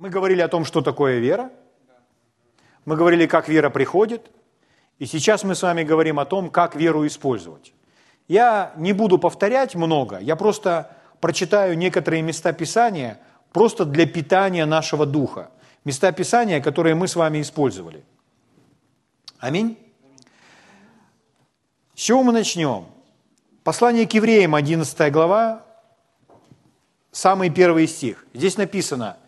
Мы говорили о том, что такое вера. Мы говорили, как вера приходит. И сейчас мы с вами говорим о том, как веру использовать. Я не буду повторять много, я просто прочитаю некоторые места Писания просто для питания нашего духа. Места Писания, которые мы с вами использовали. Аминь. С чего мы начнем? Послание к евреям, 11 глава, самый первый стих. Здесь написано,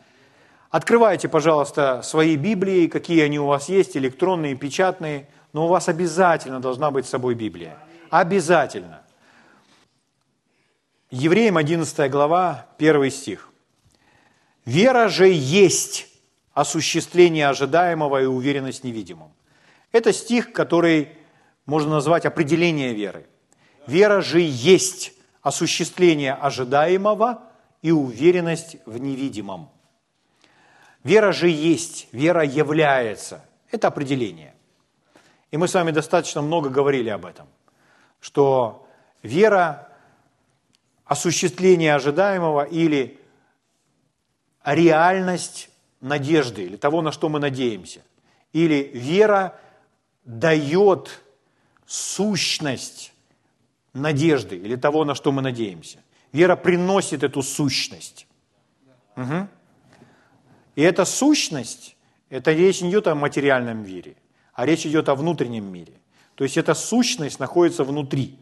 открывайте, пожалуйста, свои Библии, какие они у вас есть, электронные, печатные, но у вас обязательно должна быть с собой Библия. Обязательно. Евреям 11 глава, 1 стих. «Вера же есть осуществление ожидаемого и уверенность невидимом». Это стих, который можно назвать определение веры. Вера же есть осуществление ожидаемого и уверенность в невидимом. Вера же есть, вера является. Это определение. И мы с вами достаточно много говорили об этом, что вера – осуществление ожидаемого или реальность надежды, или того, на что мы надеемся. Или вера дает сущность надежды или того, на что мы надеемся. Вера приносит эту сущность. Угу. И эта сущность, это речь не идет о материальном мире, а речь идет о внутреннем мире. То есть эта сущность находится внутри.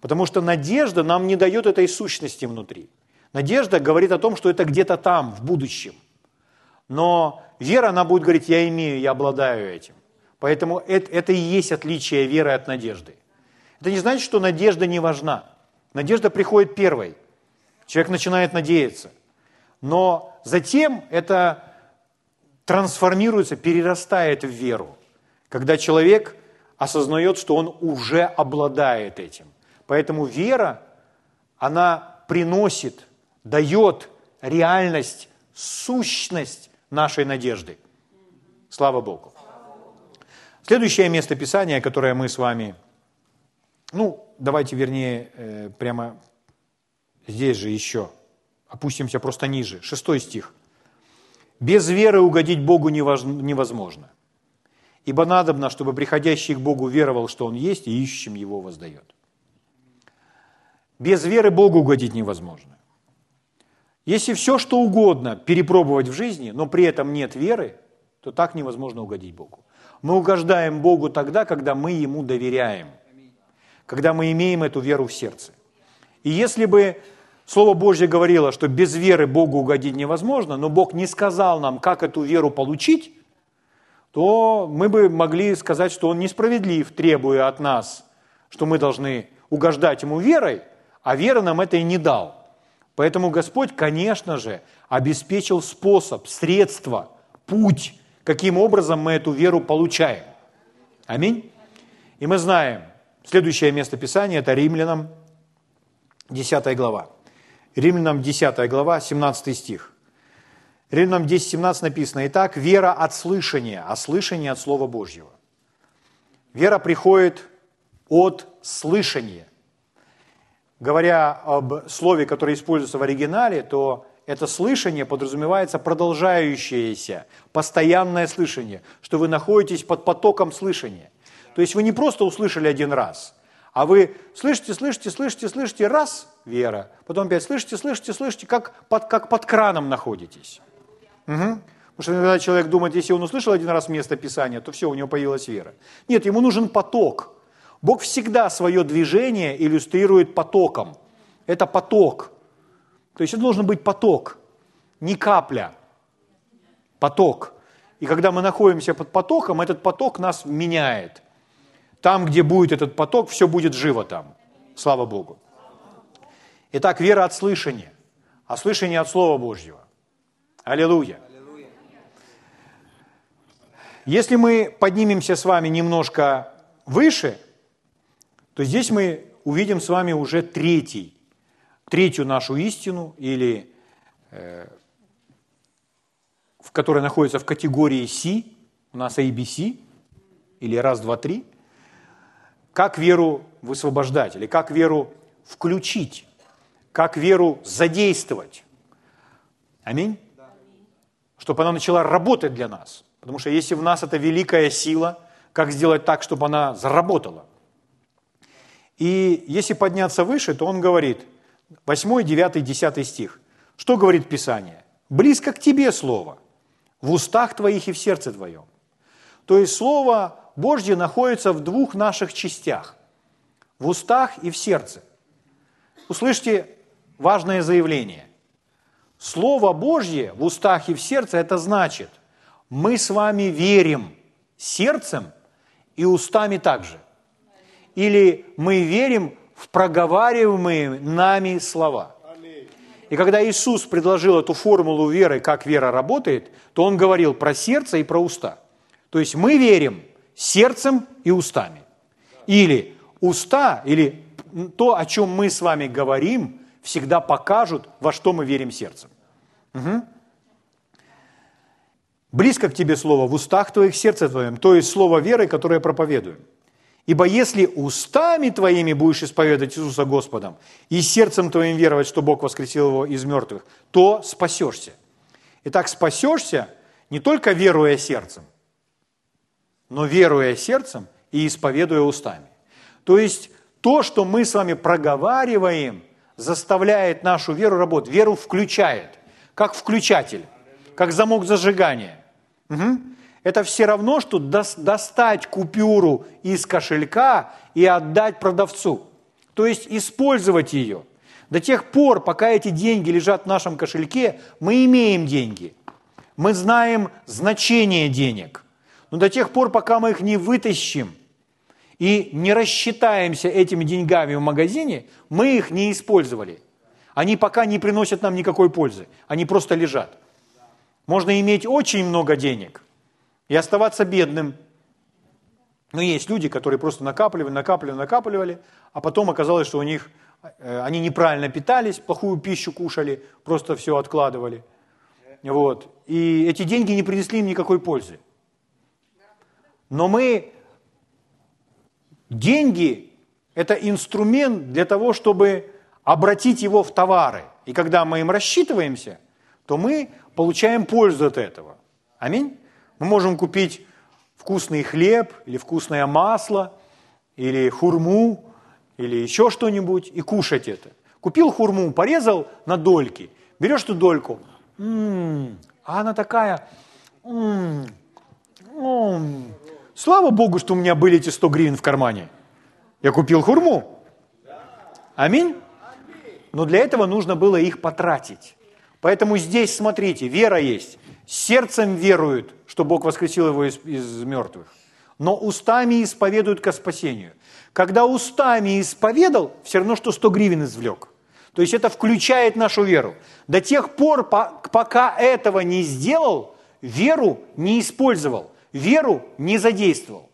Потому что надежда нам не дает этой сущности внутри. Надежда говорит о том, что это где-то там, в будущем. Но вера, она будет говорить, я имею, я обладаю этим. Поэтому это, это и есть отличие веры от надежды. Это не значит, что надежда не важна. Надежда приходит первой. Человек начинает надеяться. Но затем это трансформируется, перерастает в веру, когда человек осознает, что он уже обладает этим. Поэтому вера, она приносит, дает реальность, сущность нашей надежды. Слава Богу. Следующее место Писания, которое мы с вами, ну, давайте, вернее, э, прямо здесь же еще, опустимся просто ниже, шестой стих. «Без веры угодить Богу невозможно, ибо надобно, чтобы приходящий к Богу веровал, что Он есть, и ищущим Его воздает». Без веры Богу угодить невозможно. Если все, что угодно перепробовать в жизни, но при этом нет веры, то так невозможно угодить Богу. Мы угождаем Богу тогда, когда мы Ему доверяем, когда мы имеем эту веру в сердце. И если бы Слово Божье говорило, что без веры Богу угодить невозможно, но Бог не сказал нам, как эту веру получить, то мы бы могли сказать, что Он несправедлив, требуя от нас, что мы должны угождать Ему верой, а вера нам это и не дал. Поэтому Господь, конечно же, обеспечил способ, средство, путь, каким образом мы эту веру получаем. Аминь. И мы знаем, следующее место Писания – это Римлянам 10 глава. Римлянам 10 глава, 17 стих. Римлянам 10, 17 написано, «Итак, вера от слышания, а слышание от Слова Божьего». Вера приходит от слышания. Говоря об слове, которое используется в оригинале, то это слышание подразумевается продолжающееся, постоянное слышание, что вы находитесь под потоком слышания. То есть вы не просто услышали один раз, а вы слышите, слышите, слышите, слышите, раз – вера, потом опять слышите, слышите, слышите, как под, как под краном находитесь. Угу. Потому что иногда человек думает, если он услышал один раз место Писания, то все, у него появилась вера. Нет, ему нужен поток. Бог всегда свое движение иллюстрирует потоком. Это поток – то есть это должен быть поток, не капля, поток. И когда мы находимся под потоком, этот поток нас меняет. Там, где будет этот поток, все будет живо там. Слава Богу. Итак, вера от слышания, а слышание от Слова Божьего. Аллилуйя. Если мы поднимемся с вами немножко выше, то здесь мы увидим с вами уже третий третью нашу истину, или э, в которой находится в категории C, у нас ABC, или раз, два, три, как веру высвобождать, или как веру включить, как веру задействовать. Аминь? чтобы она начала работать для нас. Потому что если в нас это великая сила, как сделать так, чтобы она заработала? И если подняться выше, то он говорит, 8, 9, 10 стих. Что говорит Писание? «Близко к тебе слово, в устах твоих и в сердце твоем». То есть Слово Божье находится в двух наших частях – в устах и в сердце. Услышьте важное заявление. Слово Божье в устах и в сердце – это значит, мы с вами верим сердцем и устами также. Или мы верим в проговариваемые нами слова. И когда Иисус предложил эту формулу веры, как вера работает, то Он говорил про сердце и про уста. То есть мы верим сердцем и устами. Или уста, или то, о чем мы с вами говорим, всегда покажут, во что мы верим сердцем. Угу. Близко к тебе слово в устах твоих, сердце твоем, то есть слово веры, которое проповедуем. Ибо если устами твоими будешь исповедовать Иисуса Господом и сердцем твоим веровать, что Бог воскресил его из мертвых, то спасешься. Итак, спасешься не только веруя сердцем, но веруя сердцем и исповедуя устами. То есть то, что мы с вами проговариваем, заставляет нашу веру работать. Веру включает, как включатель, как замок зажигания. Угу. Это все равно, что достать купюру из кошелька и отдать продавцу. То есть использовать ее. До тех пор, пока эти деньги лежат в нашем кошельке, мы имеем деньги. Мы знаем значение денег. Но до тех пор, пока мы их не вытащим и не рассчитаемся этими деньгами в магазине, мы их не использовали. Они пока не приносят нам никакой пользы. Они просто лежат. Можно иметь очень много денег, и оставаться бедным. Но есть люди, которые просто накапливали, накапливали, накапливали, а потом оказалось, что у них э, они неправильно питались, плохую пищу кушали, просто все откладывали. Вот. И эти деньги не принесли им никакой пользы. Но мы... Деньги – это инструмент для того, чтобы обратить его в товары. И когда мы им рассчитываемся, то мы получаем пользу от этого. Аминь. Мы можем купить вкусный хлеб или вкусное масло, или хурму, или еще что-нибудь и кушать это. Купил хурму, порезал на дольки, берешь эту дольку, м-м, а она такая, м-м, м-м. Слава Богу, что у меня были эти 100 гривен в кармане. Я купил хурму. Аминь. Но для этого нужно было их потратить. Поэтому здесь, смотрите, вера есть сердцем веруют, что Бог воскресил его из, из мертвых, но устами исповедуют ко спасению. Когда устами исповедал, все равно, что 100 гривен извлек. То есть это включает нашу веру. До тех пор, пока этого не сделал, веру не использовал, веру не задействовал.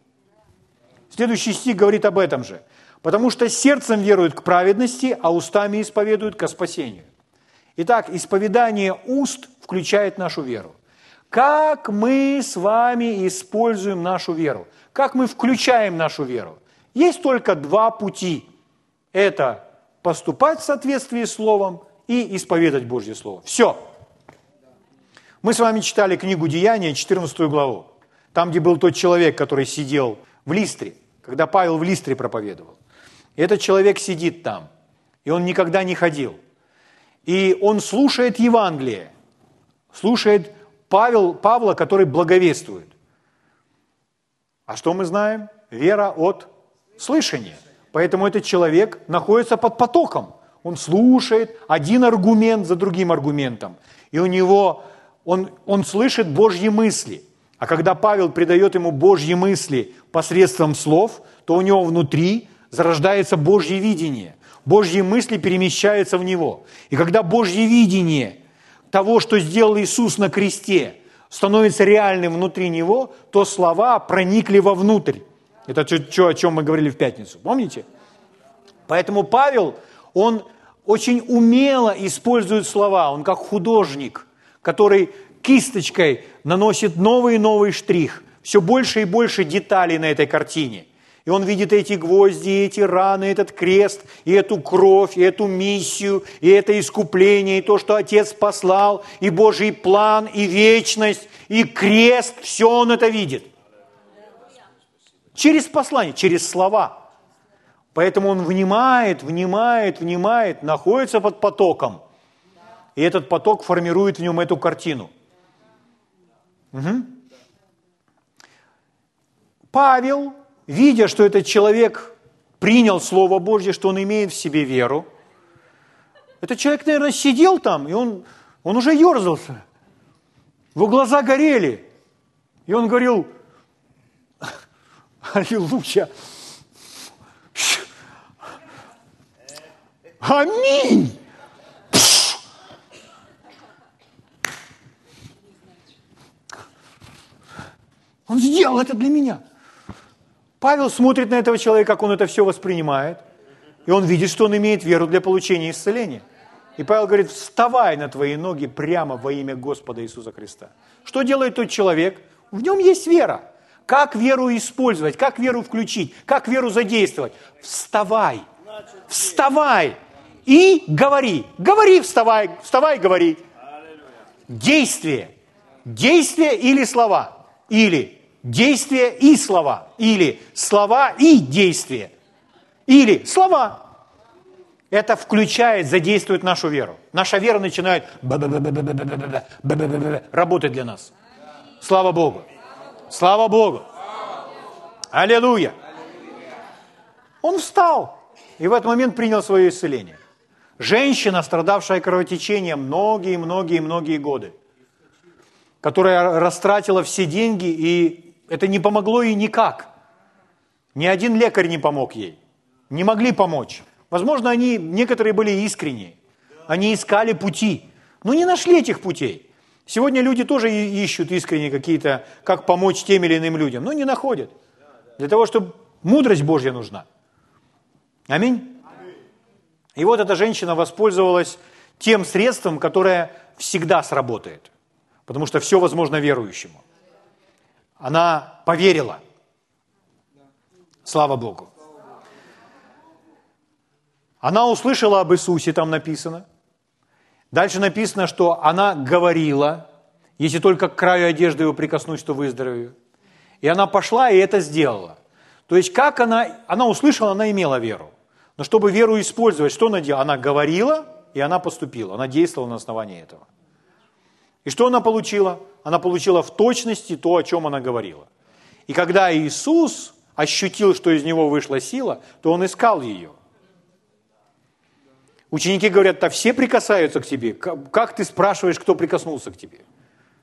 Следующий стих говорит об этом же. Потому что сердцем веруют к праведности, а устами исповедуют ко спасению. Итак, исповедание уст включает нашу веру. Как мы с вами используем нашу веру? Как мы включаем нашу веру? Есть только два пути. Это поступать в соответствии с Словом и исповедать Божье Слово. Все. Мы с вами читали книгу Деяния, 14 главу. Там, где был тот человек, который сидел в Листре, когда Павел в Листре проповедовал. И этот человек сидит там, и он никогда не ходил. И он слушает Евангелие, слушает Павел, Павла, который благовествует. А что мы знаем? Вера от слышания. Поэтому этот человек находится под потоком. Он слушает один аргумент за другим аргументом. И у него, он, он слышит Божьи мысли. А когда Павел придает ему Божьи мысли посредством слов, то у него внутри зарождается Божье видение. Божьи мысли перемещаются в него. И когда Божье видение того, что сделал Иисус на кресте, становится реальным внутри него, то слова проникли вовнутрь. Это то, о чем мы говорили в пятницу. Помните? Поэтому Павел, он очень умело использует слова. Он как художник, который кисточкой наносит новый и новый штрих. Все больше и больше деталей на этой картине. И он видит эти гвозди, эти раны, этот крест, и эту кровь, и эту миссию, и это искупление, и то, что Отец послал, и Божий план, и вечность, и крест, все он это видит. Через послание, через слова. Поэтому он внимает, внимает, внимает, находится под потоком. И этот поток формирует в нем эту картину. Угу. Павел видя, что этот человек принял Слово Божье, что он имеет в себе веру, этот человек, наверное, сидел там, и он, он уже ерзался. Его глаза горели. И он говорил, Аллилуйя, Аминь. Он сделал это для меня. Павел смотрит на этого человека, как он это все воспринимает, и он видит, что он имеет веру для получения исцеления. И Павел говорит, вставай на твои ноги прямо во имя Господа Иисуса Христа. Что делает тот человек? В нем есть вера. Как веру использовать, как веру включить, как веру задействовать? Вставай, вставай и говори. Говори, вставай, вставай, говори. Действие. Действие или слова. Или действия и слова. Или слова и действия. Или слова. Это включает, задействует нашу веру. Наша вера начинает работать для нас. Слава Богу. Слава Богу. Аллилуйя. Он встал и в этот момент принял свое исцеление. Женщина, страдавшая кровотечением многие-многие-многие годы, которая растратила все деньги и это не помогло ей никак. Ни один лекарь не помог ей. Не могли помочь. Возможно, они, некоторые были искренние. Они искали пути, но не нашли этих путей. Сегодня люди тоже ищут искренне какие-то, как помочь тем или иным людям, но не находят. Для того, чтобы мудрость Божья нужна. Аминь. И вот эта женщина воспользовалась тем средством, которое всегда сработает. Потому что все возможно верующему. Она поверила. Слава Богу. Она услышала об Иисусе, там написано. Дальше написано, что она говорила, если только к краю одежды его прикоснусь, то выздоровею. И она пошла и это сделала. То есть как она, она услышала, она имела веру. Но чтобы веру использовать, что она делала? Она говорила, и она поступила. Она действовала на основании этого. И что она получила? Она получила в точности то, о чем она говорила. И когда Иисус ощутил, что из него вышла сила, то он искал ее. Ученики говорят, да все прикасаются к тебе. Как ты спрашиваешь, кто прикоснулся к тебе?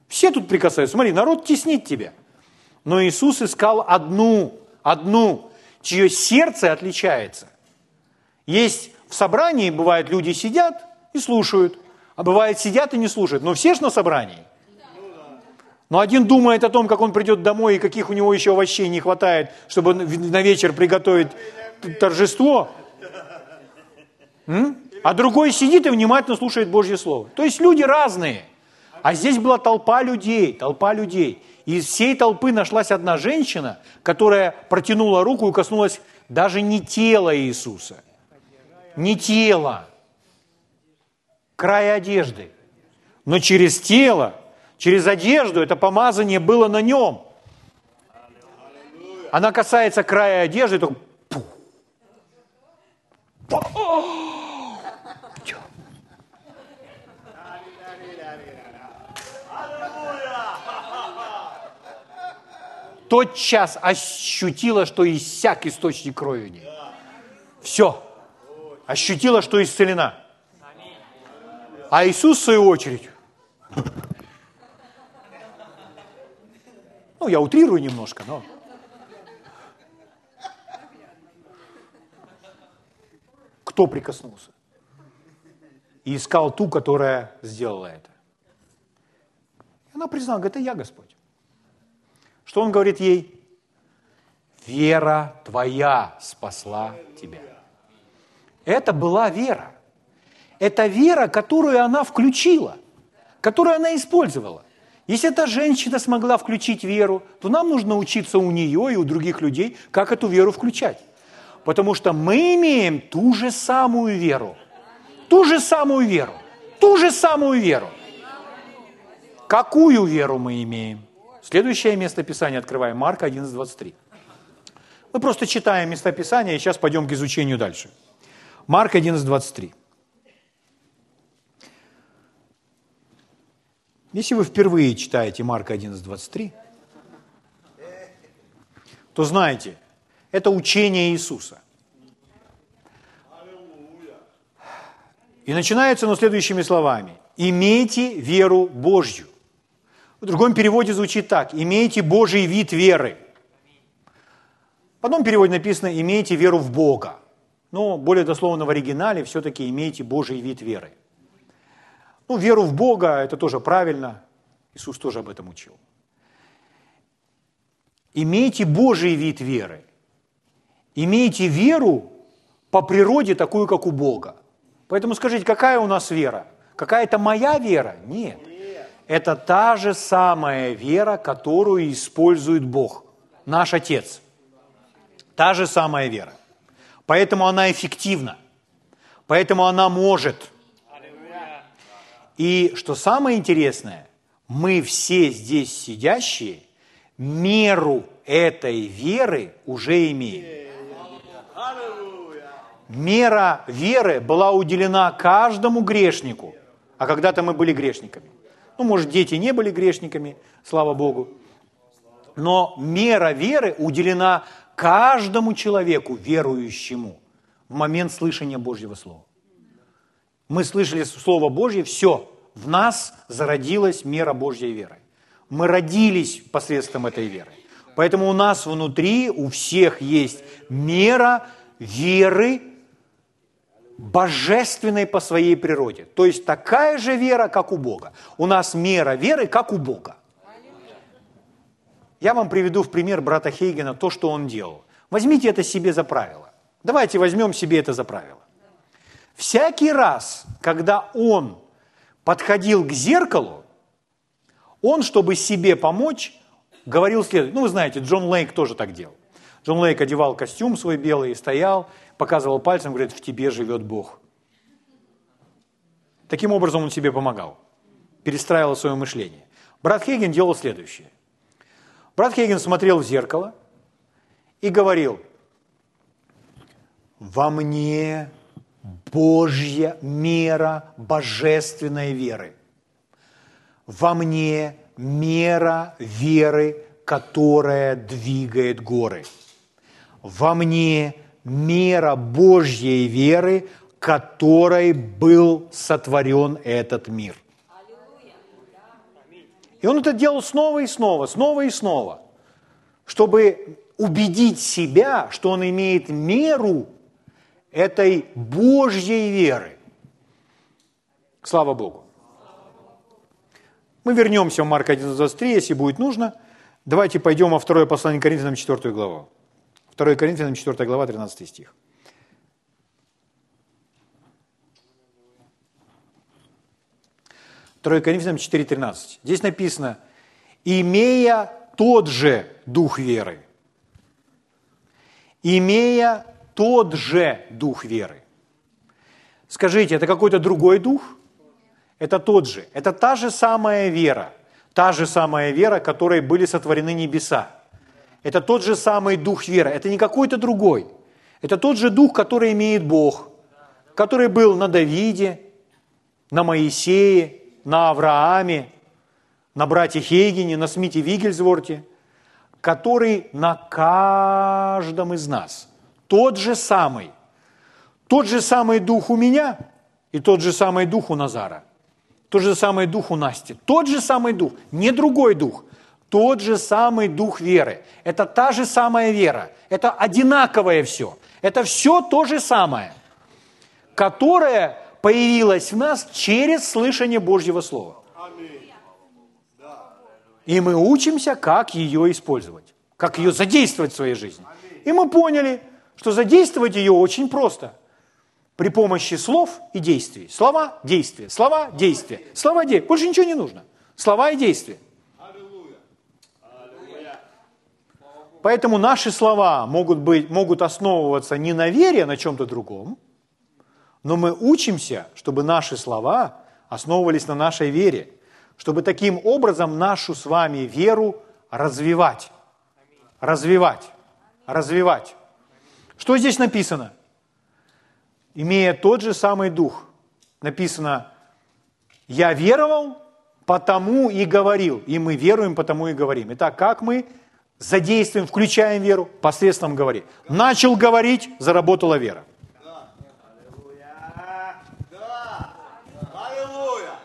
Все тут прикасаются. Смотри, народ теснит тебя. Но Иисус искал одну, одну, чье сердце отличается. Есть в собрании, бывает, люди сидят и слушают. А бывает, сидят и не слушают. Но все же на собрании. Но один думает о том, как он придет домой и каких у него еще овощей не хватает, чтобы на вечер приготовить торжество. А другой сидит и внимательно слушает Божье Слово. То есть люди разные. А здесь была толпа людей, толпа людей. И из всей толпы нашлась одна женщина, которая протянула руку и коснулась даже не тела Иисуса. Не тела края одежды. Но через тело, через одежду это помазание было на нем. Она касается края одежды, то Тот час ощутила, что иссяк источник крови в ней. Все. Ощутила, что исцелена. А Иисус, в свою очередь, ну, я утрирую немножко, но... Кто прикоснулся? И искал ту, которая сделала это. Она признала, говорит, это я, Господь. Что он говорит ей? Вера твоя спасла тебя. Это была вера. Это вера, которую она включила, которую она использовала. Если эта женщина смогла включить веру, то нам нужно учиться у нее и у других людей, как эту веру включать. Потому что мы имеем ту же самую веру. Ту же самую веру. Ту же самую веру. Какую веру мы имеем? Следующее место Писания открываем. Марка 11.23. Мы просто читаем места Писания и сейчас пойдем к изучению дальше. Марк 11.23. Если вы впервые читаете Марка 11.23, то знаете, это учение Иисуса. И начинается оно следующими словами. «Имейте веру Божью». В другом переводе звучит так. «Имейте Божий вид веры». В одном переводе написано «имейте веру в Бога». Но более дословно в оригинале все-таки «имейте Божий вид веры». Ну, веру в Бога – это тоже правильно. Иисус тоже об этом учил. Имейте Божий вид веры. Имейте веру по природе такую, как у Бога. Поэтому скажите, какая у нас вера? Какая-то моя вера? Нет. Это та же самая вера, которую использует Бог, наш Отец. Та же самая вера. Поэтому она эффективна. Поэтому она может. И что самое интересное, мы все здесь сидящие меру этой веры уже имеем. Мера веры была уделена каждому грешнику. А когда-то мы были грешниками. Ну, может, дети не были грешниками, слава Богу. Но мера веры уделена каждому человеку, верующему, в момент слышания Божьего Слова. Мы слышали Слово Божье, все, в нас зародилась мера Божьей веры. Мы родились посредством этой веры. Поэтому у нас внутри, у всех есть мера веры, божественной по своей природе. То есть такая же вера, как у Бога. У нас мера веры, как у Бога. Я вам приведу в пример брата Хейгена то, что он делал. Возьмите это себе за правило. Давайте возьмем себе это за правило. Всякий раз, когда он подходил к зеркалу, он, чтобы себе помочь, говорил следующее. Ну, вы знаете, Джон Лейк тоже так делал. Джон Лейк одевал костюм свой белый и стоял, показывал пальцем, говорит, в тебе живет Бог. Таким образом он себе помогал, перестраивал свое мышление. Брат Хейген делал следующее. Брат Хейген смотрел в зеркало и говорил, во мне Божья мера божественной веры. Во мне мера веры, которая двигает горы. Во мне мера Божьей веры, которой был сотворен этот мир. И он это делал снова и снова, снова и снова, чтобы убедить себя, что он имеет меру этой Божьей веры. Слава Богу. Мы вернемся в Марка 11.23, если будет нужно. Давайте пойдем во второе послание Коринфянам, 4 главу. 2 Коринфянам, 4 глава, 13 стих. Второе Коринфянам 4.13. Здесь написано, имея тот же дух веры, имея тот же дух веры. Скажите, это какой-то другой дух? Это тот же. Это та же самая вера. Та же самая вера, которой были сотворены небеса. Это тот же самый дух веры. Это не какой-то другой. Это тот же дух, который имеет Бог, который был на Давиде, на Моисее, на Аврааме, на брате Хейгене, на Смите Вигельсворте, который на каждом из нас – тот же самый. Тот же самый дух у меня и тот же самый дух у Назара. Тот же самый дух у Насти. Тот же самый дух, не другой дух. Тот же самый дух веры. Это та же самая вера. Это одинаковое все. Это все то же самое, которое появилось в нас через слышание Божьего Слова. И мы учимся, как ее использовать, как ее задействовать в своей жизни. И мы поняли, что задействовать ее очень просто. При помощи слов и действий. Слова, действия, слова, действия, слова, действия. Больше ничего не нужно. Слова и действия. Поэтому наши слова могут, быть, могут основываться не на вере, а на чем-то другом, но мы учимся, чтобы наши слова основывались на нашей вере, чтобы таким образом нашу с вами веру развивать. Развивать. Развивать. Что здесь написано? Имея тот же самый дух. Написано, я веровал, потому и говорил. И мы веруем, потому и говорим. Итак, как мы задействуем, включаем веру? Посредством говори. Начал говорить, заработала вера.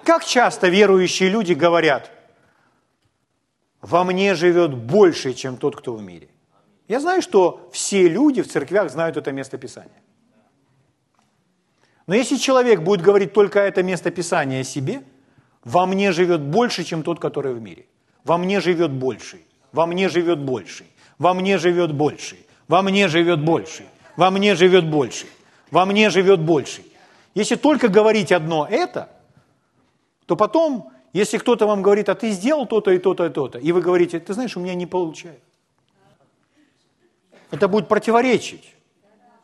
Как часто верующие люди говорят, во мне живет больше, чем тот, кто в мире. Я знаю, что все люди в церквях знают это место Писания. Но если человек будет говорить только это место Писания о себе, во мне живет больше, чем тот, который в мире. Во мне живет больший, во мне живет больший, во мне живет больший, во мне живет больший, во мне живет больший, во мне живет больший. Если только говорить одно это – то потом, если кто-то вам говорит, а ты сделал то-то и то-то и то-то, и вы говорите, ты знаешь, у меня не получается. Это будет противоречить.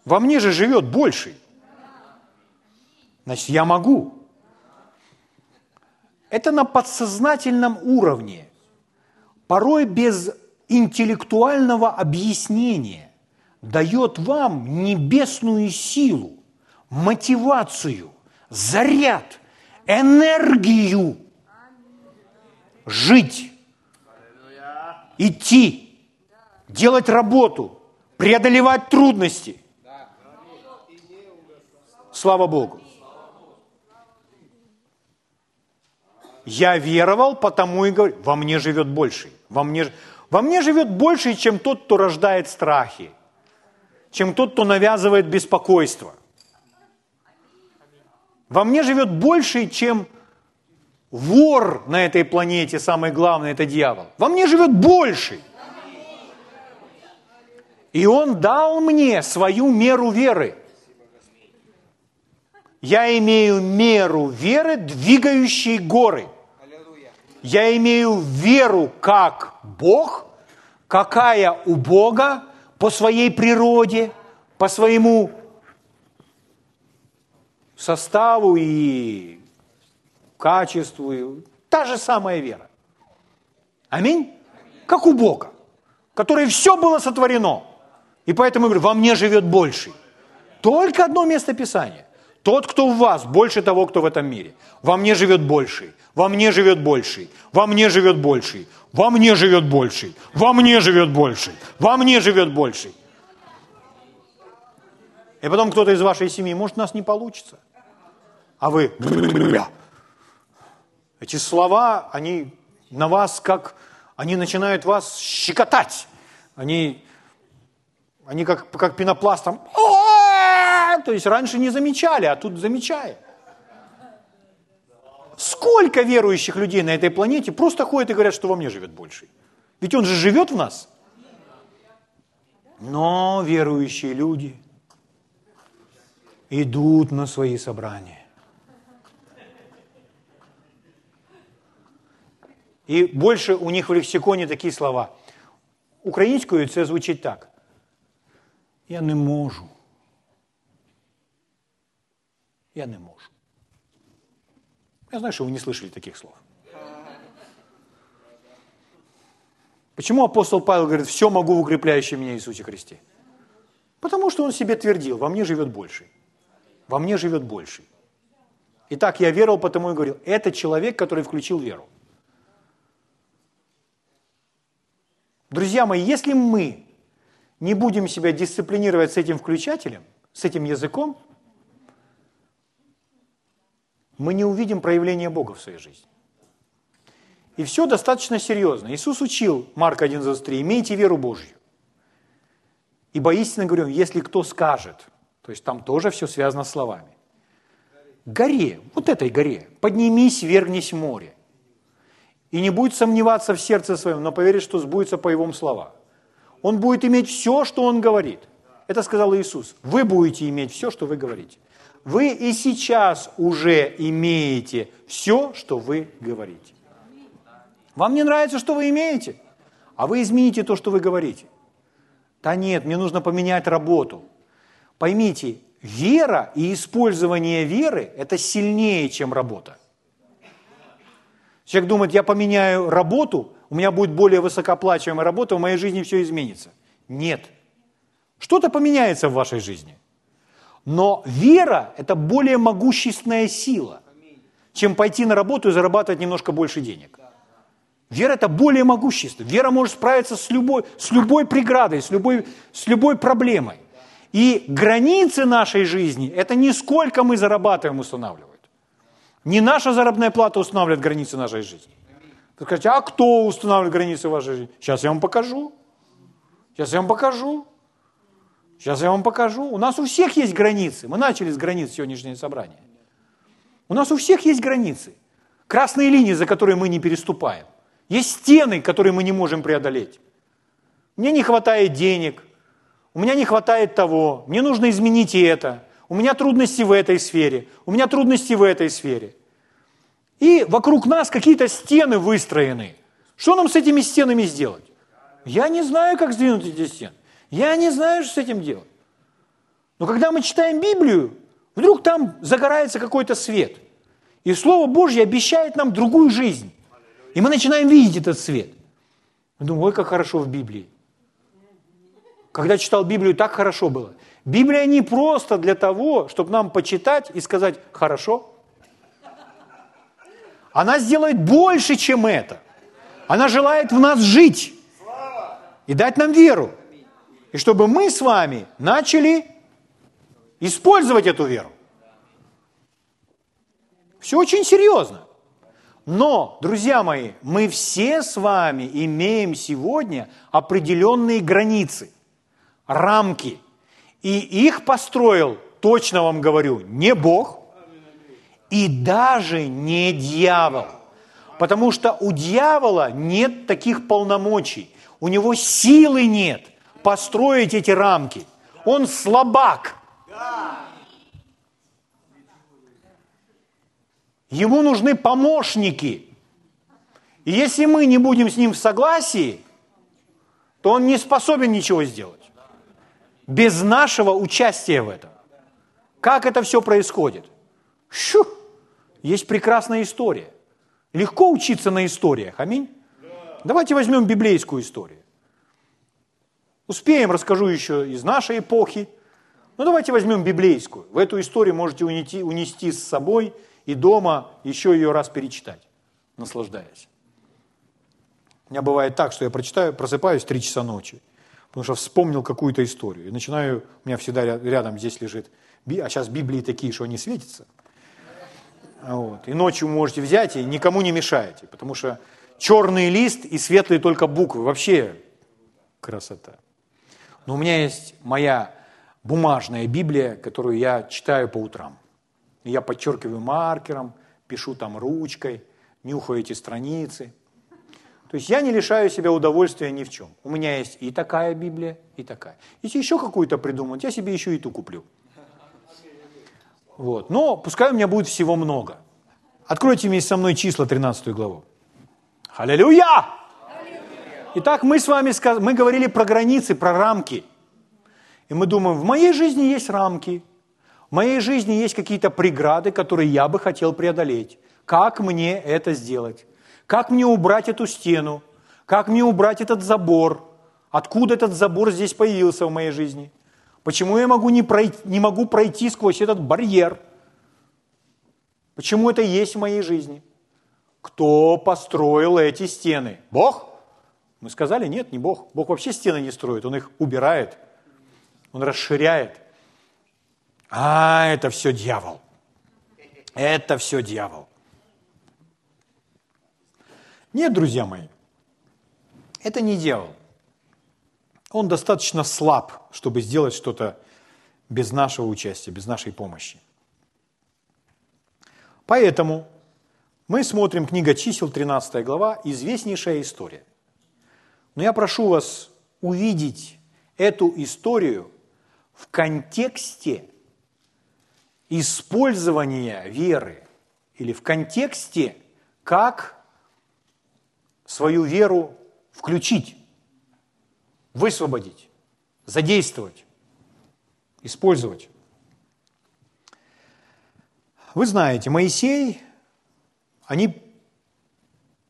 Во мне же живет больший. Значит, я могу. Это на подсознательном уровне, порой без интеллектуального объяснения, дает вам небесную силу, мотивацию, заряд – энергию жить, идти, делать работу, преодолевать трудности. Слава Богу. Я веровал, потому и говорю, во мне живет больший. Во мне, во мне живет больший, чем тот, кто рождает страхи, чем тот, кто навязывает беспокойство – во мне живет больше, чем вор на этой планете, самый главный, это дьявол. Во мне живет больше. И он дал мне свою меру веры. Я имею меру веры, двигающей горы. Я имею веру как Бог, какая у Бога по своей природе, по своему составу и качеству. Та же самая вера. Аминь? Как у Бога, который все было сотворено. И поэтому я говорю, во мне живет больший. Только одно место Писания. Тот, кто в вас, больше того, кто в этом мире. Во мне живет больший, во мне живет больший, во мне живет больший, во мне живет больший, во мне живет больший, во мне живет больший. И потом кто-то из вашей семьи, может, у нас не получится а вы... Эти слова, они на вас как... Они начинают вас щекотать. Они, они как, как пенопластом. То есть раньше не замечали, а тут замечаем. Сколько верующих людей на этой планете просто ходят и говорят, что во мне живет больше. Ведь он же живет в нас. Но верующие люди идут на свои собрания. І більше у них в лексиконі такі слова. Українською це звучить так. Я не можу. Я не можу. Я знаю, что вы не слышали таких слов. Почему апостол Павел говорит, все могу в укрепляющем меня Иисусе Христе? Потому что он себе твердил, во мне живет больший. Во мне живет больший. Итак, я веровал, потому и говорил, это человек, который включил веру. Друзья мои, если мы не будем себя дисциплинировать с этим включателем, с этим языком, мы не увидим проявления Бога в своей жизни. И все достаточно серьезно. Иисус учил, Марка 11.3, имейте веру Божью. Ибо истинно говорю, если кто скажет, то есть там тоже все связано с словами, горе, вот этой горе, поднимись, вергнись в море и не будет сомневаться в сердце своем, но поверит, что сбудется по его словам. Он будет иметь все, что он говорит. Это сказал Иисус. Вы будете иметь все, что вы говорите. Вы и сейчас уже имеете все, что вы говорите. Вам не нравится, что вы имеете? А вы измените то, что вы говорите. Да нет, мне нужно поменять работу. Поймите, вера и использование веры – это сильнее, чем работа. Человек думает, я поменяю работу, у меня будет более высокооплачиваемая работа, в моей жизни все изменится. Нет. Что-то поменяется в вашей жизни. Но вера – это более могущественная сила, чем пойти на работу и зарабатывать немножко больше денег. Вера – это более могущество. Вера может справиться с любой, с любой преградой, с любой, с любой проблемой. И границы нашей жизни – это не сколько мы зарабатываем устанавливают. Не наша заработная плата устанавливает границы нашей жизни. Вы скажете, а кто устанавливает границы вашей жизни? Сейчас я вам покажу. Сейчас я вам покажу. Сейчас я вам покажу. У нас у всех есть границы. Мы начали с границ сегодняшнее собрание. У нас у всех есть границы. Красные линии, за которые мы не переступаем. Есть стены, которые мы не можем преодолеть. Мне не хватает денег, у меня не хватает того, мне нужно изменить и это, у меня трудности в этой сфере, у меня трудности в этой сфере. И вокруг нас какие-то стены выстроены. Что нам с этими стенами сделать? Я не знаю, как сдвинуть эти стены. Я не знаю, что с этим делать. Но когда мы читаем Библию, вдруг там загорается какой-то свет. И Слово Божье обещает нам другую жизнь. И мы начинаем видеть этот свет. Мы думаем, ой, как хорошо в Библии. Когда читал Библию, так хорошо было. Библия не просто для того, чтобы нам почитать и сказать «хорошо». Она сделает больше, чем это. Она желает в нас жить и дать нам веру. И чтобы мы с вами начали использовать эту веру. Все очень серьезно. Но, друзья мои, мы все с вами имеем сегодня определенные границы, рамки. И их построил, точно вам говорю, не Бог и даже не дьявол. Потому что у дьявола нет таких полномочий, у него силы нет построить эти рамки. Он слабак. Ему нужны помощники. И если мы не будем с ним в согласии, то он не способен ничего сделать. Без нашего участия в этом. Как это все происходит? Шу! Есть прекрасная история. Легко учиться на историях. Аминь. Давайте возьмем библейскую историю. Успеем, расскажу еще из нашей эпохи. Ну давайте возьмем библейскую. В эту историю можете унести, унести с собой – и дома еще ее раз перечитать, наслаждаясь. У меня бывает так, что я прочитаю, просыпаюсь в 3 часа ночи, потому что вспомнил какую-то историю. И начинаю, у меня всегда рядом здесь лежит, а сейчас Библии такие, что они светятся. Вот. И ночью можете взять и никому не мешаете, потому что черный лист и светлые только буквы. Вообще красота. Но у меня есть моя бумажная Библия, которую я читаю по утрам. Я подчеркиваю маркером, пишу там ручкой, нюхаю эти страницы. То есть я не лишаю себя удовольствия ни в чем. У меня есть и такая Библия, и такая. Если еще какую-то придумать, я себе еще и ту куплю. Вот. Но пускай у меня будет всего много. Откройте вместе со мной числа 13 главу. Аллилуйя! Итак, мы с вами мы говорили про границы, про рамки. И мы думаем, в моей жизни есть рамки, в моей жизни есть какие-то преграды, которые я бы хотел преодолеть. Как мне это сделать? Как мне убрать эту стену? Как мне убрать этот забор? Откуда этот забор здесь появился в моей жизни? Почему я могу не, пройти, не могу пройти сквозь этот барьер? Почему это есть в моей жизни? Кто построил эти стены? Бог? Мы сказали, нет, не Бог. Бог вообще стены не строит, Он их убирает, Он расширяет – а, это все дьявол. Это все дьявол. Нет, друзья мои, это не дьявол. Он достаточно слаб, чтобы сделать что-то без нашего участия, без нашей помощи. Поэтому мы смотрим книга чисел, 13 глава, известнейшая история. Но я прошу вас увидеть эту историю в контексте использования веры или в контексте, как свою веру включить, высвободить, задействовать, использовать. Вы знаете, Моисей, они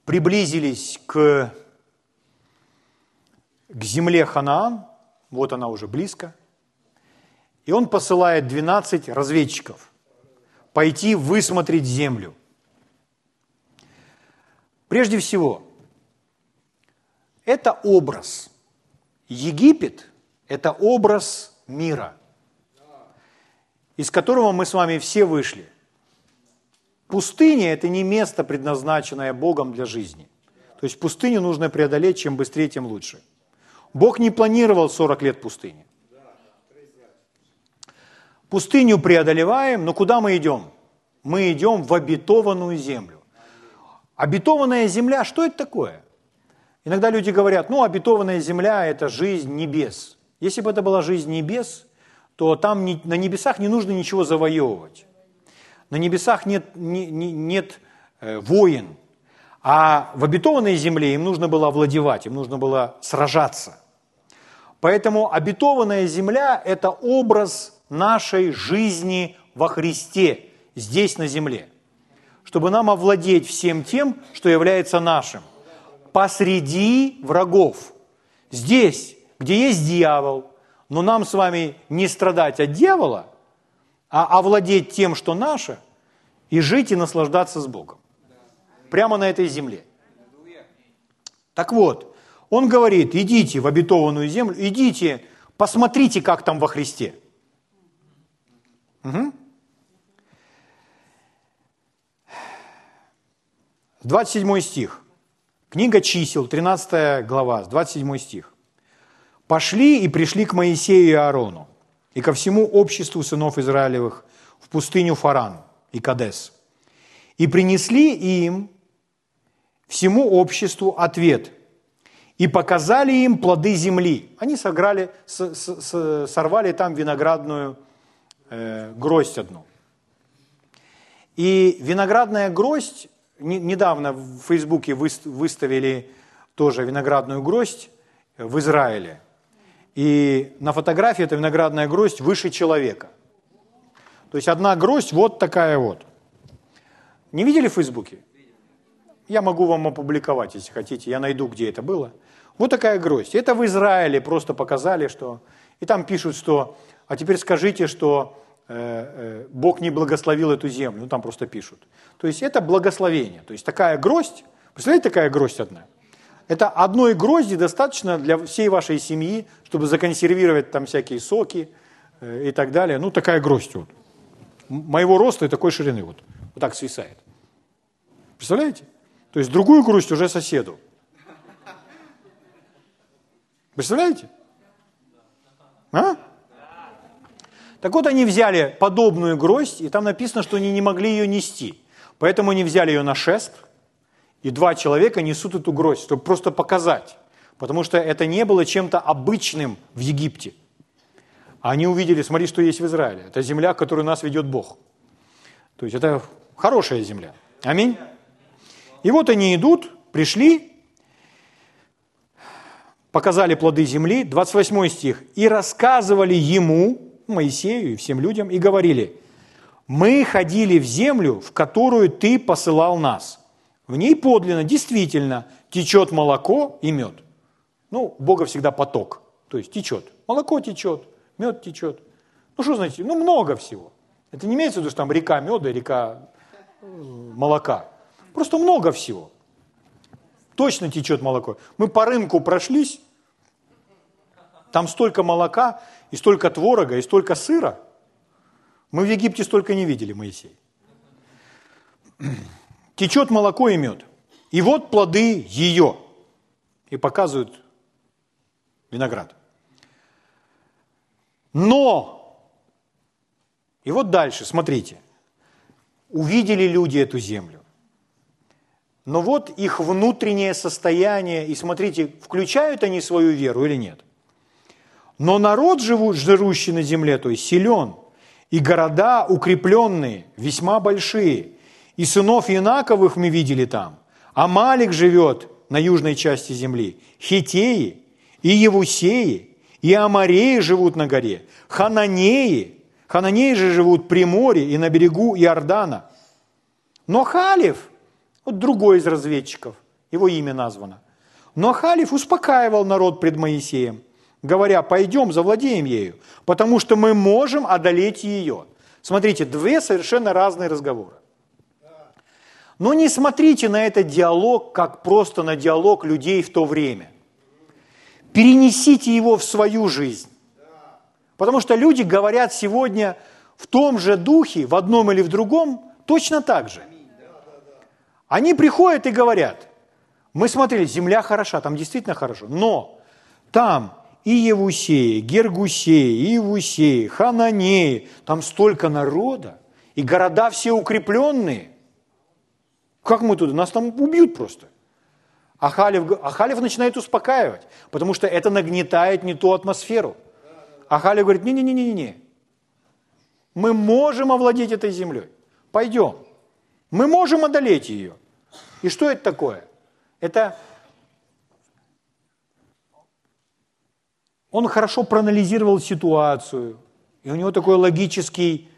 приблизились к, к земле Ханаан, вот она уже близко, и он посылает 12 разведчиков пойти высмотреть землю. Прежде всего, это образ. Египет – это образ мира, из которого мы с вами все вышли. Пустыня – это не место, предназначенное Богом для жизни. То есть пустыню нужно преодолеть, чем быстрее, тем лучше. Бог не планировал 40 лет пустыни. Пустыню преодолеваем, но куда мы идем? Мы идем в обетованную землю. Обетованная земля, что это такое? Иногда люди говорят, ну, обетованная земля – это жизнь небес. Если бы это была жизнь небес, то там на небесах не нужно ничего завоевывать. На небесах нет, не, не, нет э, воин. А в обетованной земле им нужно было овладевать, им нужно было сражаться. Поэтому обетованная земля – это образ нашей жизни во Христе, здесь на земле, чтобы нам овладеть всем тем, что является нашим – посреди врагов. Здесь, где есть дьявол, но нам с вами не страдать от дьявола, а овладеть тем, что наше, и жить и наслаждаться с Богом. Прямо на этой земле. Так вот, он говорит, идите в обетованную землю, идите, посмотрите, как там во Христе. Угу. 27 стих. Книга чисел, 13 глава, 27 стих. «Пошли и пришли к Моисею и Аарону, и ко всему обществу сынов Израилевых в пустыню Фаран и Кадес, и принесли им, всему обществу, ответ, и показали им плоды земли». Они сограли, с, с, с, сорвали там виноградную э, гроздь одну. И виноградная гроздь недавно в Фейсбуке выставили тоже виноградную гроздь в Израиле. И на фотографии эта виноградная гроздь выше человека. То есть одна гроздь вот такая вот. Не видели в Фейсбуке? Я могу вам опубликовать, если хотите. Я найду, где это было. Вот такая гроздь. Это в Израиле просто показали, что... И там пишут, что... А теперь скажите, что Бог не благословил эту землю, ну там просто пишут. То есть это благословение. То есть такая гроздь, представляете, такая гроздь одна? Это одной грозди достаточно для всей вашей семьи, чтобы законсервировать там всякие соки э, и так далее. Ну такая гроздь вот. Моего роста и такой ширины вот. Вот так свисает. Представляете? То есть другую гроздь уже соседу. Представляете? А? Так вот, они взяли подобную гроздь, и там написано, что они не могли ее нести. Поэтому они взяли ее на шест, и два человека несут эту гроздь, чтобы просто показать. Потому что это не было чем-то обычным в Египте. Они увидели, смотри, что есть в Израиле. Это земля, которую нас ведет Бог. То есть это хорошая земля. Аминь. И вот они идут, пришли, показали плоды земли, 28 стих, и рассказывали ему, Моисею и всем людям и говорили, мы ходили в землю, в которую ты посылал нас. В ней подлинно, действительно, течет молоко и мед. Ну, Бога всегда поток, то есть течет. Молоко течет, мед течет. Ну, что значит? Ну, много всего. Это не имеется в виду, что там река меда, река э, молока. Просто много всего. Точно течет молоко. Мы по рынку прошлись, там столько молока, и столько творога, и столько сыра. Мы в Египте столько не видели, Моисей. Течет молоко и мед. И вот плоды ее. И показывают виноград. Но, и вот дальше, смотрите, увидели люди эту землю. Но вот их внутреннее состояние, и смотрите, включают они свою веру или нет. Но народ, живущий на земле, то есть силен, и города укрепленные, весьма большие. И сынов Янаковых мы видели там. Амалик живет на южной части земли. Хитеи, и Евусеи, и Амареи живут на горе, Хананеи, Хананеи же живут при море и на берегу Иордана. Но Халев, вот другой из разведчиков, его имя названо, но Халев успокаивал народ пред Моисеем, говоря, пойдем, завладеем ею, потому что мы можем одолеть ее. Смотрите, две совершенно разные разговоры. Но не смотрите на этот диалог, как просто на диалог людей в то время. Перенесите его в свою жизнь. Потому что люди говорят сегодня в том же духе, в одном или в другом, точно так же. Они приходят и говорят, мы смотрели, земля хороша, там действительно хорошо, но там и Евусеи, Гергусеи, и Евусеи, Хананеи, там столько народа, и города все укрепленные. Как мы туда? Нас там убьют просто. А Халев, а Халев начинает успокаивать, потому что это нагнетает не ту атмосферу. А Халев говорит, не-не-не-не-не, мы можем овладеть этой землей, пойдем. Мы можем одолеть ее. И что это такое? Это он хорошо проанализировал ситуацию, и у него такой логический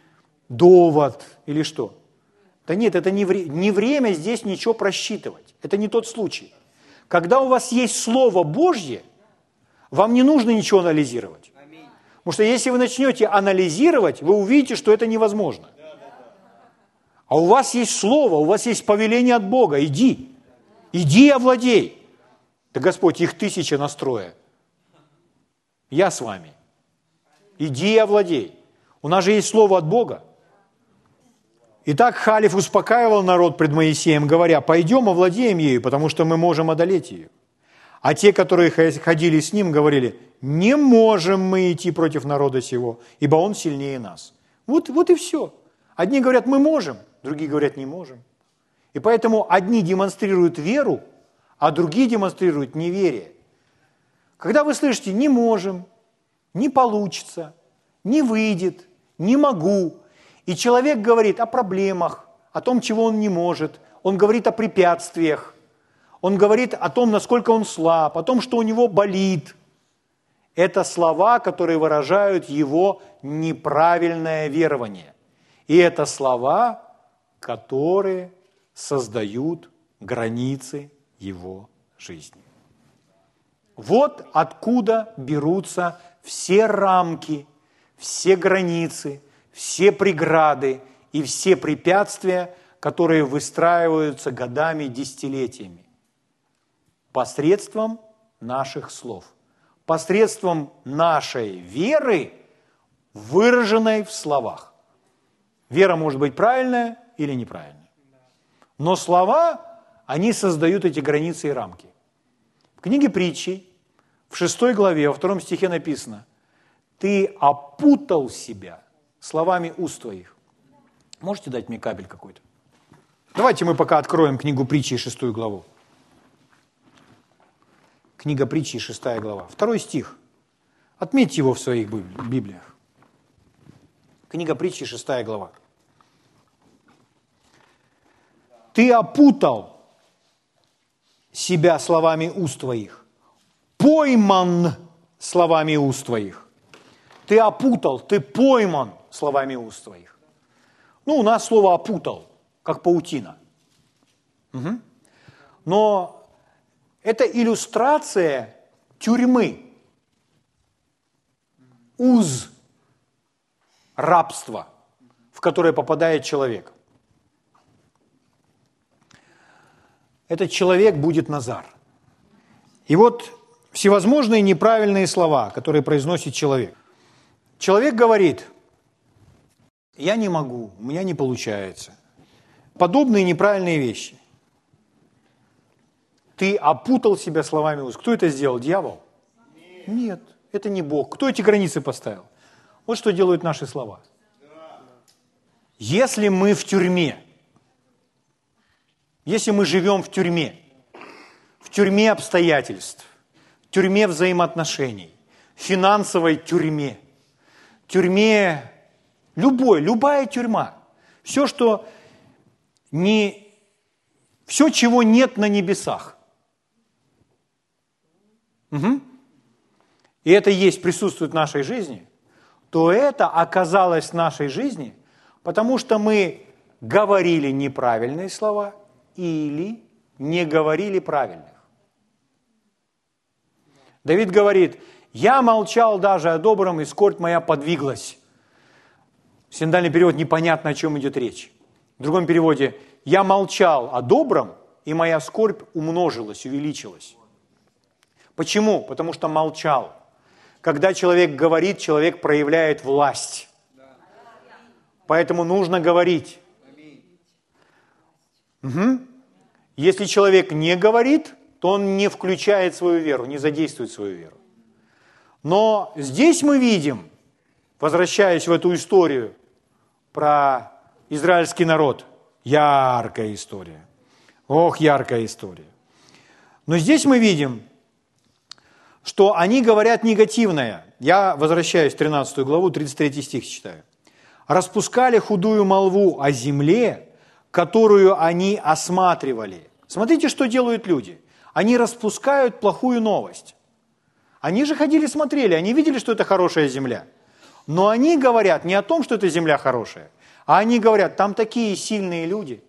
довод или что? Да нет, это не, вре- не время здесь ничего просчитывать. Это не тот случай. Когда у вас есть Слово Божье, вам не нужно ничего анализировать. Потому что если вы начнете анализировать, вы увидите, что это невозможно. А у вас есть Слово, у вас есть повеление от Бога. Иди. Иди овладей. Да Господь, их тысяча настроя. Я с вами. Иди и овладей. У нас же есть слово от Бога. Итак, Халиф успокаивал народ пред Моисеем, говоря, пойдем овладеем ею, потому что мы можем одолеть ее. А те, которые ходили с ним, говорили, не можем мы идти против народа сего, ибо он сильнее нас. Вот, вот и все. Одни говорят, мы можем, другие говорят, не можем. И поэтому одни демонстрируют веру, а другие демонстрируют неверие. Когда вы слышите «не можем», «не получится», «не выйдет», «не могу», и человек говорит о проблемах, о том, чего он не может, он говорит о препятствиях, он говорит о том, насколько он слаб, о том, что у него болит. Это слова, которые выражают его неправильное верование. И это слова, которые создают границы его жизни. Вот откуда берутся все рамки, все границы, все преграды и все препятствия, которые выстраиваются годами, десятилетиями. Посредством наших слов, посредством нашей веры, выраженной в словах. Вера может быть правильная или неправильная. Но слова, они создают эти границы и рамки. В книге притчи в шестой главе, во втором стихе написано, «Ты опутал себя словами уст твоих». Можете дать мне кабель какой-то? Давайте мы пока откроем книгу притчи, шестую главу. Книга притчи, шестая глава. Второй стих. Отметьте его в своих Библиях. Книга притчи, шестая глава. Ты опутал себя словами уст твоих пойман словами уст твоих. Ты опутал, ты пойман словами уст твоих. Ну, у нас слово опутал, как паутина. Угу. Но это иллюстрация тюрьмы, уз рабства, в которое попадает человек. Этот человек будет Назар. И вот всевозможные неправильные слова, которые произносит человек. Человек говорит, я не могу, у меня не получается. Подобные неправильные вещи. Ты опутал себя словами. Кто это сделал? Дьявол? Нет, это не Бог. Кто эти границы поставил? Вот что делают наши слова. Если мы в тюрьме, если мы живем в тюрьме, в тюрьме обстоятельств, тюрьме взаимоотношений, финансовой тюрьме, тюрьме любой, любая тюрьма. Все, что не, все, чего нет на небесах. Угу. и это есть, присутствует в нашей жизни, то это оказалось в нашей жизни, потому что мы говорили неправильные слова или не говорили правильных. Давид говорит, я молчал даже о добром, и скорбь моя подвиглась. Синдальный перевод непонятно, о чем идет речь. В другом переводе, я молчал о добром, и моя скорбь умножилась, увеличилась. Почему? Потому что молчал. Когда человек говорит, человек проявляет власть. Поэтому нужно говорить. Угу. Если человек не говорит, то он не включает свою веру, не задействует свою веру. Но здесь мы видим, возвращаясь в эту историю про израильский народ, яркая история. Ох, яркая история. Но здесь мы видим, что они говорят негативное. Я возвращаюсь в 13 главу, 33 стих читаю. «Распускали худую молву о земле, которую они осматривали». Смотрите, что делают люди. Они распускают плохую новость. Они же ходили, смотрели, они видели, что это хорошая земля. Но они говорят не о том, что эта земля хорошая, а они говорят, там такие сильные люди.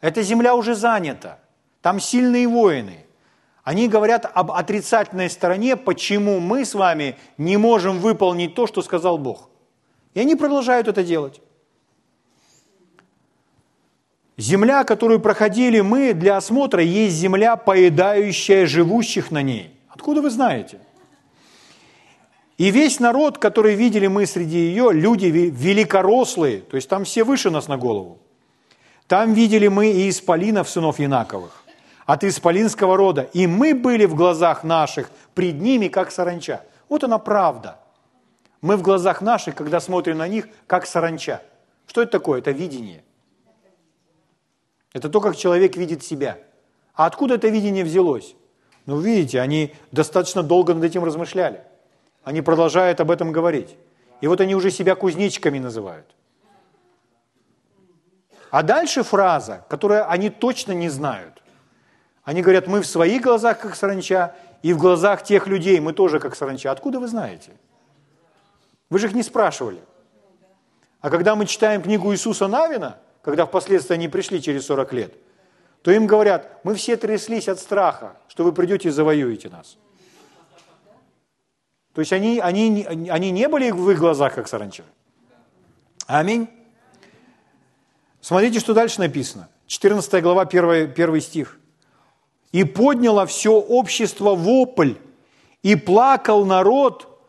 Эта земля уже занята, там сильные воины. Они говорят об отрицательной стороне, почему мы с вами не можем выполнить то, что сказал Бог. И они продолжают это делать. Земля, которую проходили мы для осмотра, есть земля, поедающая живущих на ней. Откуда вы знаете? И весь народ, который видели мы среди ее, люди великорослые, то есть там все выше нас на голову. Там видели мы и исполинов, сынов Янаковых, от исполинского рода. И мы были в глазах наших пред ними, как саранча. Вот она правда. Мы в глазах наших, когда смотрим на них, как саранча. Что это такое? Это видение. Это то, как человек видит себя. А откуда это видение взялось? Ну, видите, они достаточно долго над этим размышляли. Они продолжают об этом говорить. И вот они уже себя кузнечиками называют. А дальше фраза, которую они точно не знают. Они говорят, мы в своих глазах как саранча, и в глазах тех людей мы тоже как саранча. Откуда вы знаете? Вы же их не спрашивали. А когда мы читаем книгу Иисуса Навина, когда впоследствии они пришли через 40 лет, то им говорят, мы все тряслись от страха, что вы придете и завоюете нас. То есть они, они, они не были в их глазах, как саранча. Аминь. Смотрите, что дальше написано. 14 глава, 1, 1 стих. «И подняло все общество вопль, и плакал народ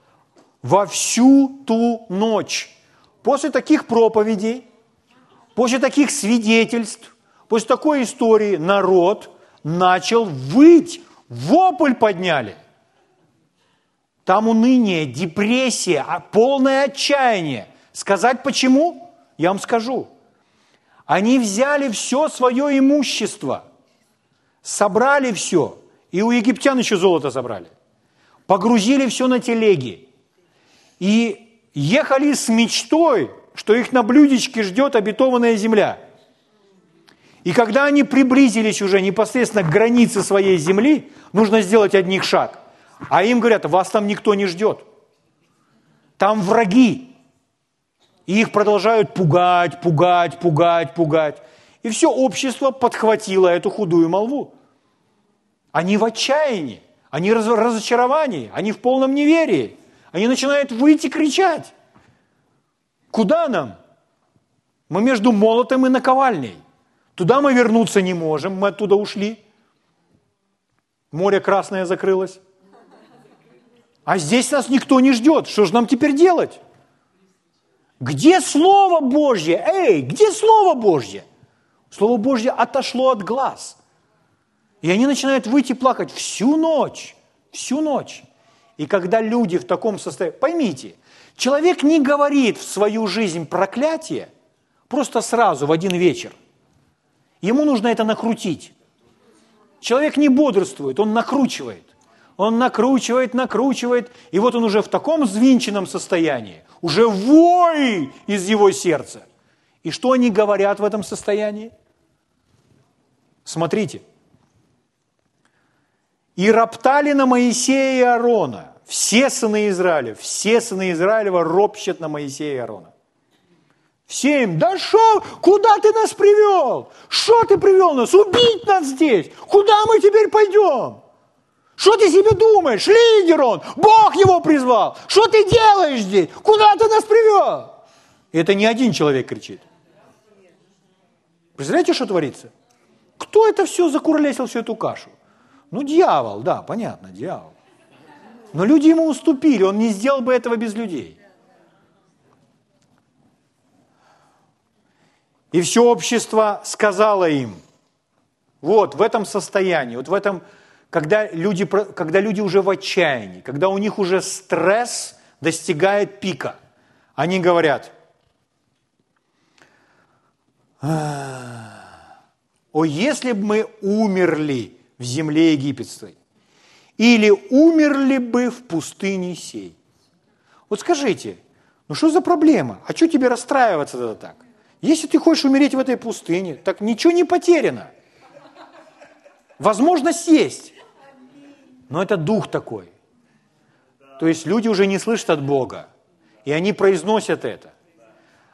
во всю ту ночь». После таких проповедей, после таких свидетельств, после такой истории народ начал выть, вопль подняли. Там уныние, депрессия, а полное отчаяние. Сказать почему? Я вам скажу. Они взяли все свое имущество, собрали все, и у египтян еще золото забрали, погрузили все на телеги и ехали с мечтой, что их на блюдечке ждет обетованная земля. И когда они приблизились уже непосредственно к границе своей земли, нужно сделать одних шаг. А им говорят, вас там никто не ждет. Там враги. И их продолжают пугать, пугать, пугать, пугать. И все общество подхватило эту худую молву. Они в отчаянии, они в разочаровании, они в полном неверии. Они начинают выйти кричать. Куда нам? Мы между молотом и наковальней. Туда мы вернуться не можем, мы оттуда ушли. Море красное закрылось. А здесь нас никто не ждет. Что же нам теперь делать? Где Слово Божье? Эй, где Слово Божье? Слово Божье отошло от глаз. И они начинают выйти плакать всю ночь, всю ночь. И когда люди в таком состоянии, поймите, человек не говорит в свою жизнь проклятие просто сразу, в один вечер. Ему нужно это накрутить. Человек не бодрствует, он накручивает. Он накручивает, накручивает, и вот он уже в таком звинченном состоянии, уже вой из его сердца. И что они говорят в этом состоянии? Смотрите. «И роптали на Моисея и Аарона Все сыны Израиля, все сыны Израилева ропщат на Моисея и Аарона. Все им, да что, куда ты нас привел? Что ты привел нас? Убить нас здесь? Куда мы теперь пойдем? Что ты себе думаешь? Лидер он, Бог его призвал. Что ты делаешь здесь? Куда ты нас привел? И это не один человек кричит. Представляете, что творится? Кто это все закурлесил, всю эту кашу? Ну, дьявол, да, понятно, дьявол. Но люди ему уступили, он не сделал бы этого без людей. И все общество сказало им, вот в этом состоянии, вот в этом, когда люди, когда люди уже в отчаянии, когда у них уже стресс достигает пика, они говорят, о, если бы мы умерли в земле египетской, или умерли бы в пустыне сей. Вот скажите, ну что за проблема? А что тебе расстраиваться тогда так? Если ты хочешь умереть в этой пустыне, так ничего не потеряно. Возможность есть. Но это дух такой. То есть люди уже не слышат от Бога, и они произносят это.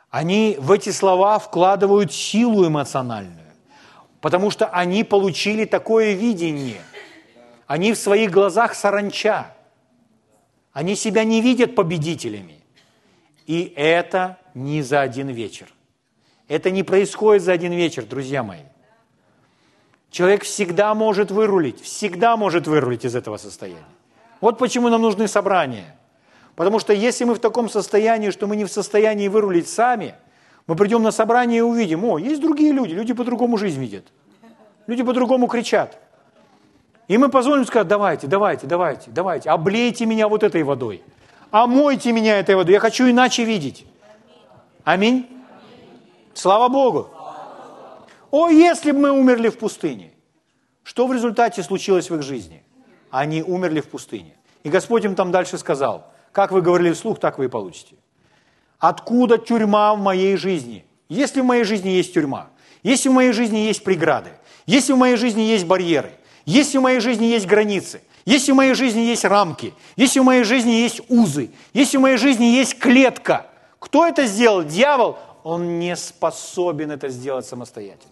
Они в эти слова вкладывают силу эмоциональную, потому что они получили такое видение. Они в своих глазах саранча. Они себя не видят победителями. И это не за один вечер. Это не происходит за один вечер, друзья мои. Человек всегда может вырулить, всегда может вырулить из этого состояния. Вот почему нам нужны собрания. Потому что если мы в таком состоянии, что мы не в состоянии вырулить сами, мы придем на собрание и увидим, о, есть другие люди, люди по-другому жизнь видят. Люди по-другому кричат. И мы позволим сказать, давайте, давайте, давайте, давайте, облейте меня вот этой водой. Омойте меня этой водой, я хочу иначе видеть. Аминь. Слава Богу. О, если бы мы умерли в пустыне. Что в результате случилось в их жизни? Они умерли в пустыне. И Господь им там дальше сказал, как вы говорили вслух, так вы и получите. Откуда тюрьма в моей жизни? Если в моей жизни есть тюрьма, если в моей жизни есть преграды, если в моей жизни есть барьеры, если в моей жизни есть границы, если в моей жизни есть рамки, если в моей жизни есть узы, если в моей жизни есть клетка, кто это сделал? Дьявол? он не способен это сделать самостоятельно.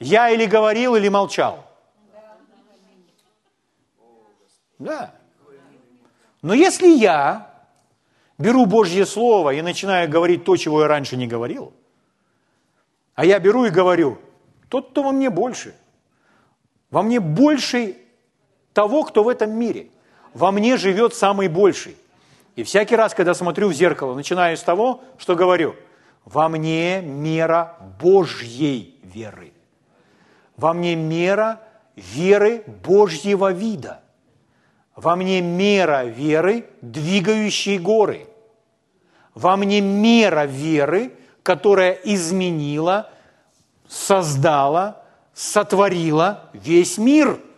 Я или говорил, или молчал. Да. Но если я беру Божье Слово и начинаю говорить то, чего я раньше не говорил, а я беру и говорю, тот, кто во мне больше, во мне больше того, кто в этом мире, во мне живет самый больший. И всякий раз, когда смотрю в зеркало, начинаю с того, что говорю, во мне мера Божьей веры. Во мне мера веры Божьего вида. Во мне мера веры, двигающей горы. Во мне мера веры, которая изменила, создала, сотворила весь мир –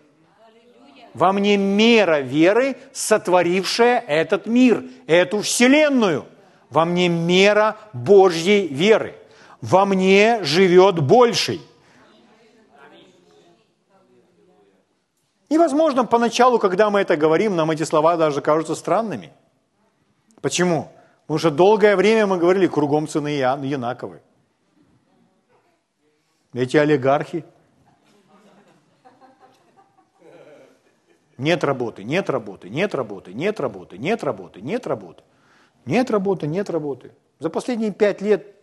во мне мера веры, сотворившая этот мир, эту вселенную. Во мне мера Божьей веры. Во мне живет больший. Возможно, поначалу, когда мы это говорим, нам эти слова даже кажутся странными. Почему? Потому что долгое время мы говорили, кругом цены Янаковы. Эти олигархи – Нет работы, нет работы, нет работы, нет работы, нет работы, нет работы. Нет работы, нет работы. За последние пять лет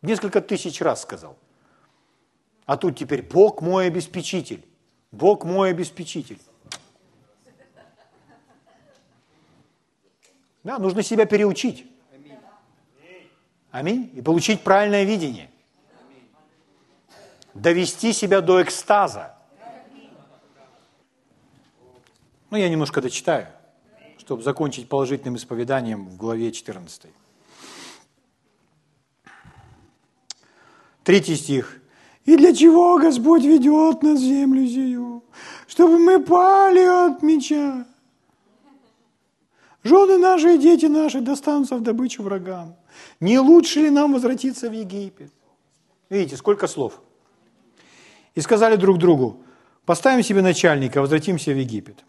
несколько тысяч раз сказал. А тут теперь Бог мой обеспечитель. Бог мой обеспечитель. Да, нужно себя переучить. Аминь. И получить правильное видение. Довести себя до экстаза. Ну, я немножко дочитаю, чтобы закончить положительным исповеданием в главе 14. Третий стих. «И для чего Господь ведет нас в землю сию? Чтобы мы пали от меча. Жены наши и дети наши достанутся в добычу врагам. Не лучше ли нам возвратиться в Египет?» Видите, сколько слов. «И сказали друг другу, поставим себе начальника, возвратимся в Египет».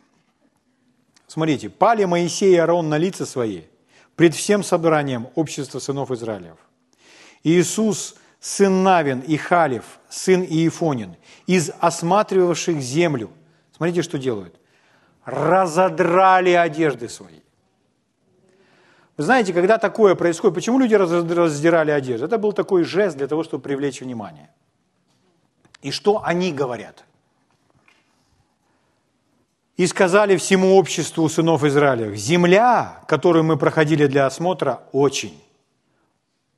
Смотрите, пали Моисей и Аарон на лица свои пред всем собранием общества сынов Израилев. Иисус, сын Навин и Халев, сын Иефонин, из осматривавших землю. Смотрите, что делают. Разодрали одежды свои. Вы знаете, когда такое происходит, почему люди раздирали одежду? Это был такой жест для того, чтобы привлечь внимание. И что они говорят? И сказали всему обществу сынов Израиля, земля, которую мы проходили для осмотра, очень,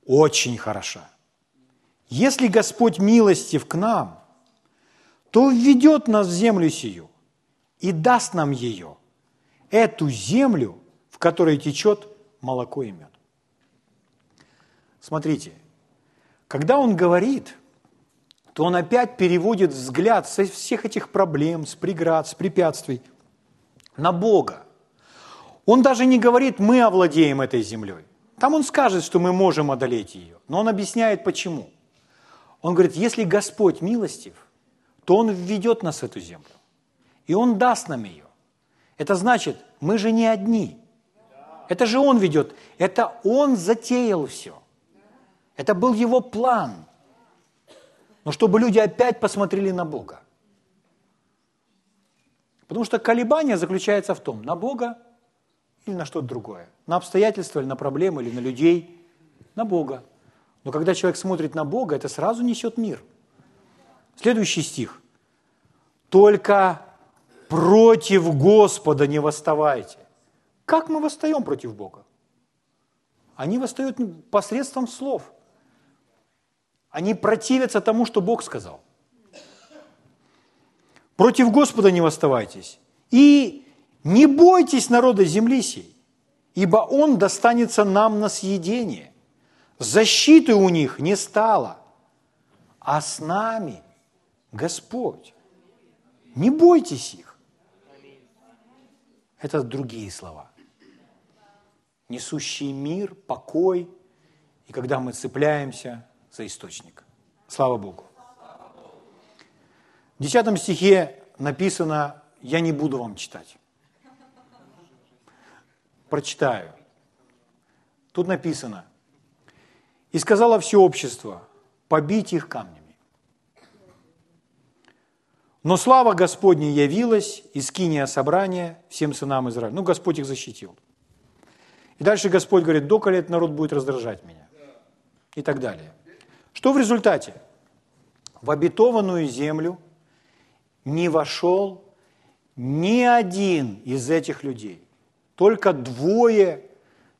очень хороша. Если Господь милостив к нам, то введет нас в землю сию и даст нам ее, эту землю, в которой течет молоко и мед. Смотрите, когда он говорит, то он опять переводит взгляд со всех этих проблем, с преград, с препятствий на Бога. Он даже не говорит, мы овладеем этой землей. Там он скажет, что мы можем одолеть ее, но он объясняет почему. Он говорит, если Господь милостив, то Он введет нас в эту землю, и Он даст нам ее. Это значит, мы же не одни – это же Он ведет. Это Он затеял все. Это был Его план. Но чтобы люди опять посмотрели на Бога. Потому что колебание заключается в том, на Бога или на что-то другое. На обстоятельства или на проблемы, или на людей. На Бога. Но когда человек смотрит на Бога, это сразу несет мир. Следующий стих. «Только против Господа не восставайте, как мы восстаем против Бога? Они восстают посредством слов. Они противятся тому, что Бог сказал. Против Господа не восставайтесь. И не бойтесь народа земли сей, ибо он достанется нам на съедение. Защиты у них не стало, а с нами Господь. Не бойтесь их. Это другие слова несущий мир, покой, и когда мы цепляемся за источник. Слава Богу. В 10 стихе написано, я не буду вам читать. Прочитаю. Тут написано, и сказала все общество, побить их камнями. Но слава Господня явилась из киния собрания всем сынам Израиля. Ну, Господь их защитил. И дальше Господь говорит, до лет народ будет раздражать меня. И так далее. Что в результате? В обетованную землю не вошел ни один из этих людей. Только двое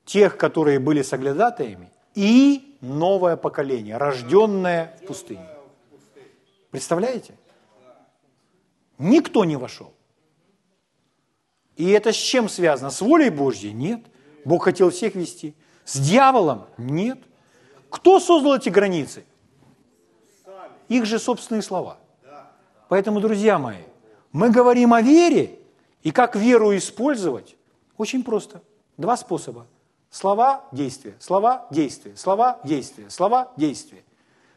тех, которые были соглядатаями, и новое поколение, рожденное в пустыне. Представляете? Никто не вошел. И это с чем связано? С волей Божьей? Нет. Бог хотел всех вести. С дьяволом? Нет. Кто создал эти границы? Их же собственные слова. Поэтому, друзья мои, мы говорим о вере, и как веру использовать, очень просто. Два способа. Слова, действия, слова, действия, слова, действия, слова, действия.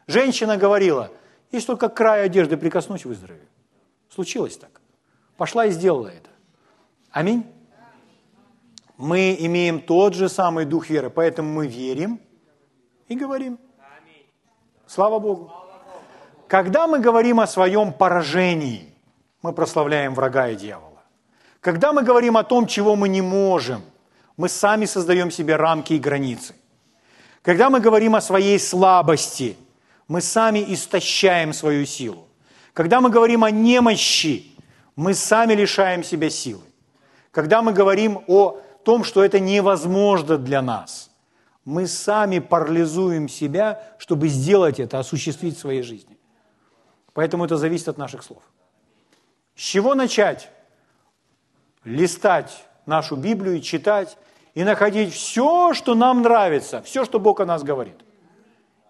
Женщина говорила, если только к краю одежды прикоснусь, выздоровею. Случилось так. Пошла и сделала это. Аминь мы имеем тот же самый дух веры, поэтому мы верим и говорим. Слава Богу. Когда мы говорим о своем поражении, мы прославляем врага и дьявола. Когда мы говорим о том, чего мы не можем, мы сами создаем себе рамки и границы. Когда мы говорим о своей слабости, мы сами истощаем свою силу. Когда мы говорим о немощи, мы сами лишаем себя силы. Когда мы говорим о том, что это невозможно для нас. Мы сами парализуем себя, чтобы сделать это, осуществить в своей жизни. Поэтому это зависит от наших слов. С чего начать? Листать нашу Библию и читать, и находить все, что нам нравится, все, что Бог о нас говорит.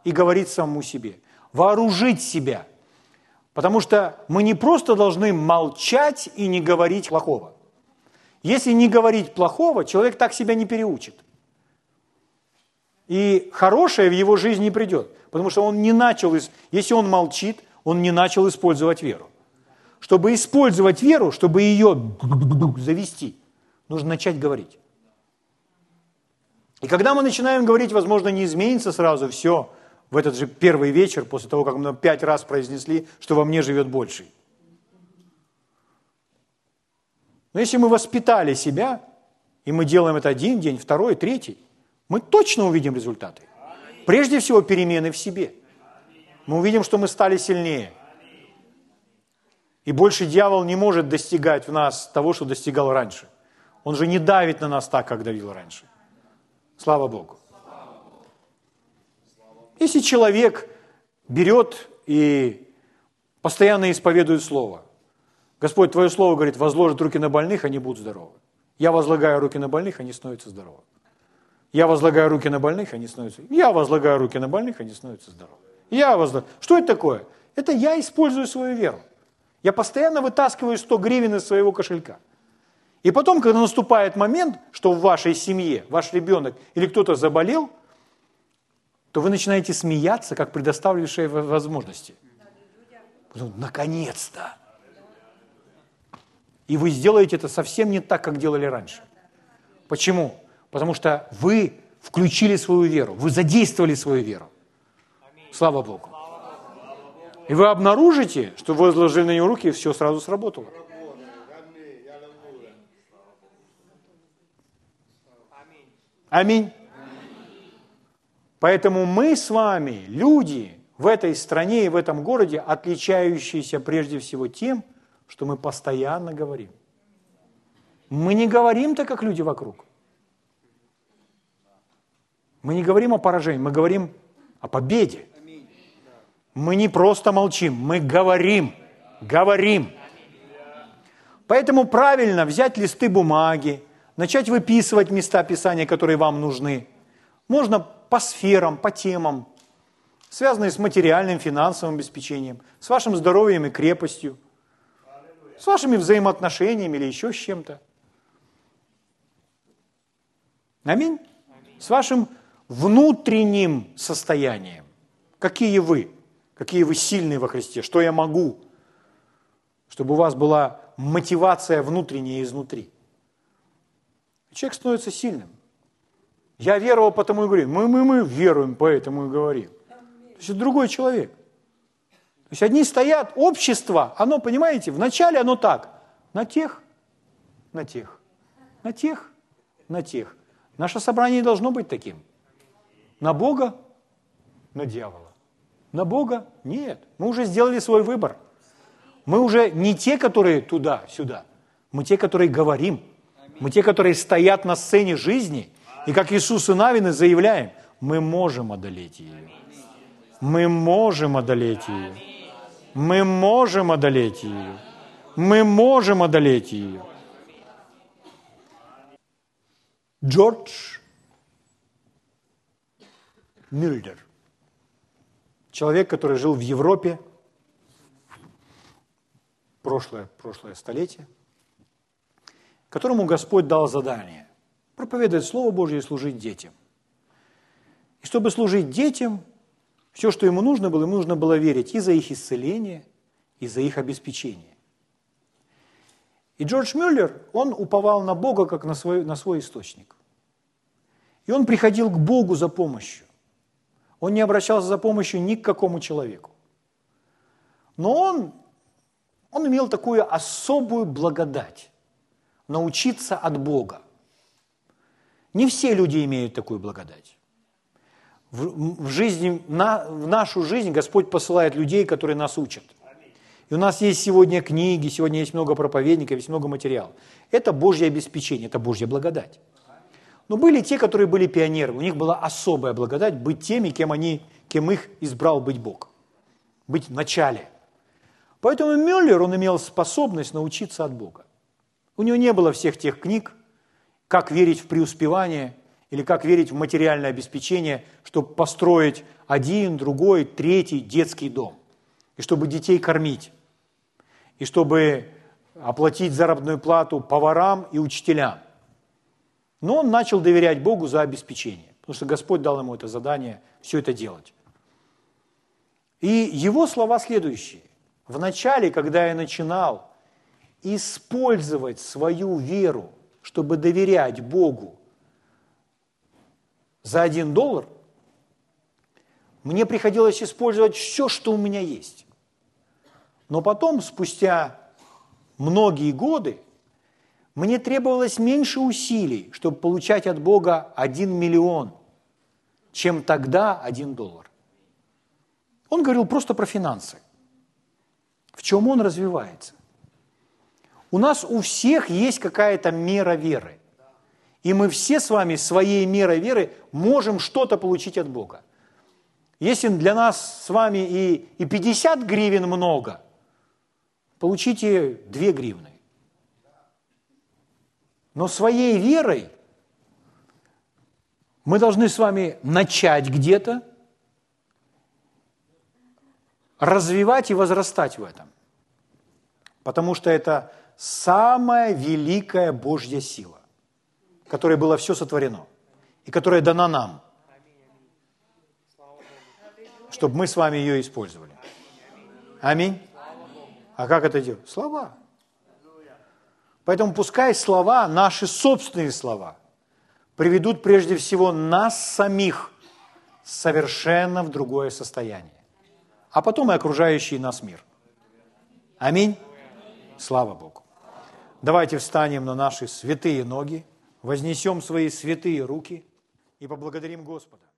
И говорить самому себе. Вооружить себя. Потому что мы не просто должны молчать и не говорить плохого. Если не говорить плохого, человек так себя не переучит. И хорошее в его жизнь не придет, потому что он не начал, если он молчит, он не начал использовать веру. Чтобы использовать веру, чтобы ее завести, Нужно начать говорить. И когда мы начинаем говорить, возможно, не изменится сразу все в этот же первый вечер, после того, как мы пять раз произнесли, что во мне живет больший. Но если мы воспитали себя, и мы делаем это один день, второй, третий, мы точно увидим результаты. Прежде всего, перемены в себе. Мы увидим, что мы стали сильнее. И больше дьявол не может достигать в нас того, что достигал раньше. Он же не давит на нас так, как давил раньше. Слава Богу. Если человек берет и постоянно исповедует Слово, Господь, Твое Слово говорит, возложит руки на больных, они будут здоровы. Я возлагаю руки на больных, они становятся здоровы. Я возлагаю руки на больных, они становятся... Я возлагаю руки на больных, они становятся здоровы. Я возлагаю... Что это такое? Это я использую свою веру. Я постоянно вытаскиваю 100 гривен из своего кошелька. И потом, когда наступает момент, что в вашей семье ваш ребенок или кто-то заболел, то вы начинаете смеяться, как предоставившие возможности. Наконец-то! И вы сделаете это совсем не так, как делали раньше. Почему? Потому что вы включили свою веру, вы задействовали свою веру. Слава Богу. И вы обнаружите, что вы возложили на него руки, и все сразу сработало. Аминь. Поэтому мы с вами, люди в этой стране и в этом городе, отличающиеся прежде всего тем, что мы постоянно говорим. Мы не говорим так, как люди вокруг. Мы не говорим о поражении, мы говорим о победе. Мы не просто молчим, мы говорим, говорим. Поэтому правильно взять листы бумаги, начать выписывать места Писания, которые вам нужны. Можно по сферам, по темам, связанные с материальным, финансовым обеспечением, с вашим здоровьем и крепостью, с вашими взаимоотношениями или еще с чем-то. Аминь. С вашим внутренним состоянием. Какие вы? Какие вы сильные во Христе? Что я могу? Чтобы у вас была мотивация внутренняя изнутри. Человек становится сильным. Я веровал, потому и говорю. Мы, мы, мы веруем, поэтому и говорим. То есть это другой человек. То есть одни стоят, общество, оно, понимаете, вначале оно так, на тех, на тех, на тех, на тех. Наше собрание должно быть таким. На Бога, на дьявола. На Бога нет. Мы уже сделали свой выбор. Мы уже не те, которые туда-сюда. Мы те, которые говорим. Мы те, которые стоят на сцене жизни. И как Иисус и Навины заявляем, мы можем одолеть ее. Мы можем одолеть ее. Мы можем одолеть ее. Мы можем одолеть ее. Джордж Мюльдер. Человек, который жил в Европе прошлое, прошлое столетие, которому Господь дал задание проповедовать Слово Божье и служить детям. И чтобы служить детям, все, что ему нужно было, ему нужно было верить и за их исцеление, и за их обеспечение. И Джордж Мюллер, он уповал на Бога как на свой, на свой источник. И он приходил к Богу за помощью. Он не обращался за помощью ни к какому человеку. Но он, он имел такую особую благодать – научиться от Бога. Не все люди имеют такую благодать в, в, жизни, на, в нашу жизнь Господь посылает людей, которые нас учат. И у нас есть сегодня книги, сегодня есть много проповедников, есть много материала. Это Божье обеспечение, это Божья благодать. Но были те, которые были пионеры, у них была особая благодать быть теми, кем, они, кем их избрал быть Бог, быть в начале. Поэтому Мюллер, он имел способность научиться от Бога. У него не было всех тех книг, как верить в преуспевание, или как верить в материальное обеспечение, чтобы построить один, другой, третий детский дом, и чтобы детей кормить, и чтобы оплатить заработную плату поварам и учителям. Но он начал доверять Богу за обеспечение, потому что Господь дал ему это задание все это делать. И его слова следующие. В начале, когда я начинал использовать свою веру чтобы доверять Богу за один доллар, мне приходилось использовать все, что у меня есть. Но потом, спустя многие годы, мне требовалось меньше усилий, чтобы получать от Бога один миллион, чем тогда один доллар. Он говорил просто про финансы. В чем он развивается? У нас у всех есть какая-то мера веры. И мы все с вами своей мерой веры можем что-то получить от Бога. Если для нас с вами и, и 50 гривен много, получите 2 гривны. Но своей верой мы должны с вами начать где-то, развивать и возрастать в этом. Потому что это самая великая Божья сила, которой было все сотворено и которая дана нам, чтобы мы с вами ее использовали. Аминь. А как это делать? Слова. Поэтому пускай слова, наши собственные слова, приведут прежде всего нас самих совершенно в другое состояние, а потом и окружающий нас мир. Аминь. Слава Богу. Давайте встанем на наши святые ноги, вознесем свои святые руки и поблагодарим Господа.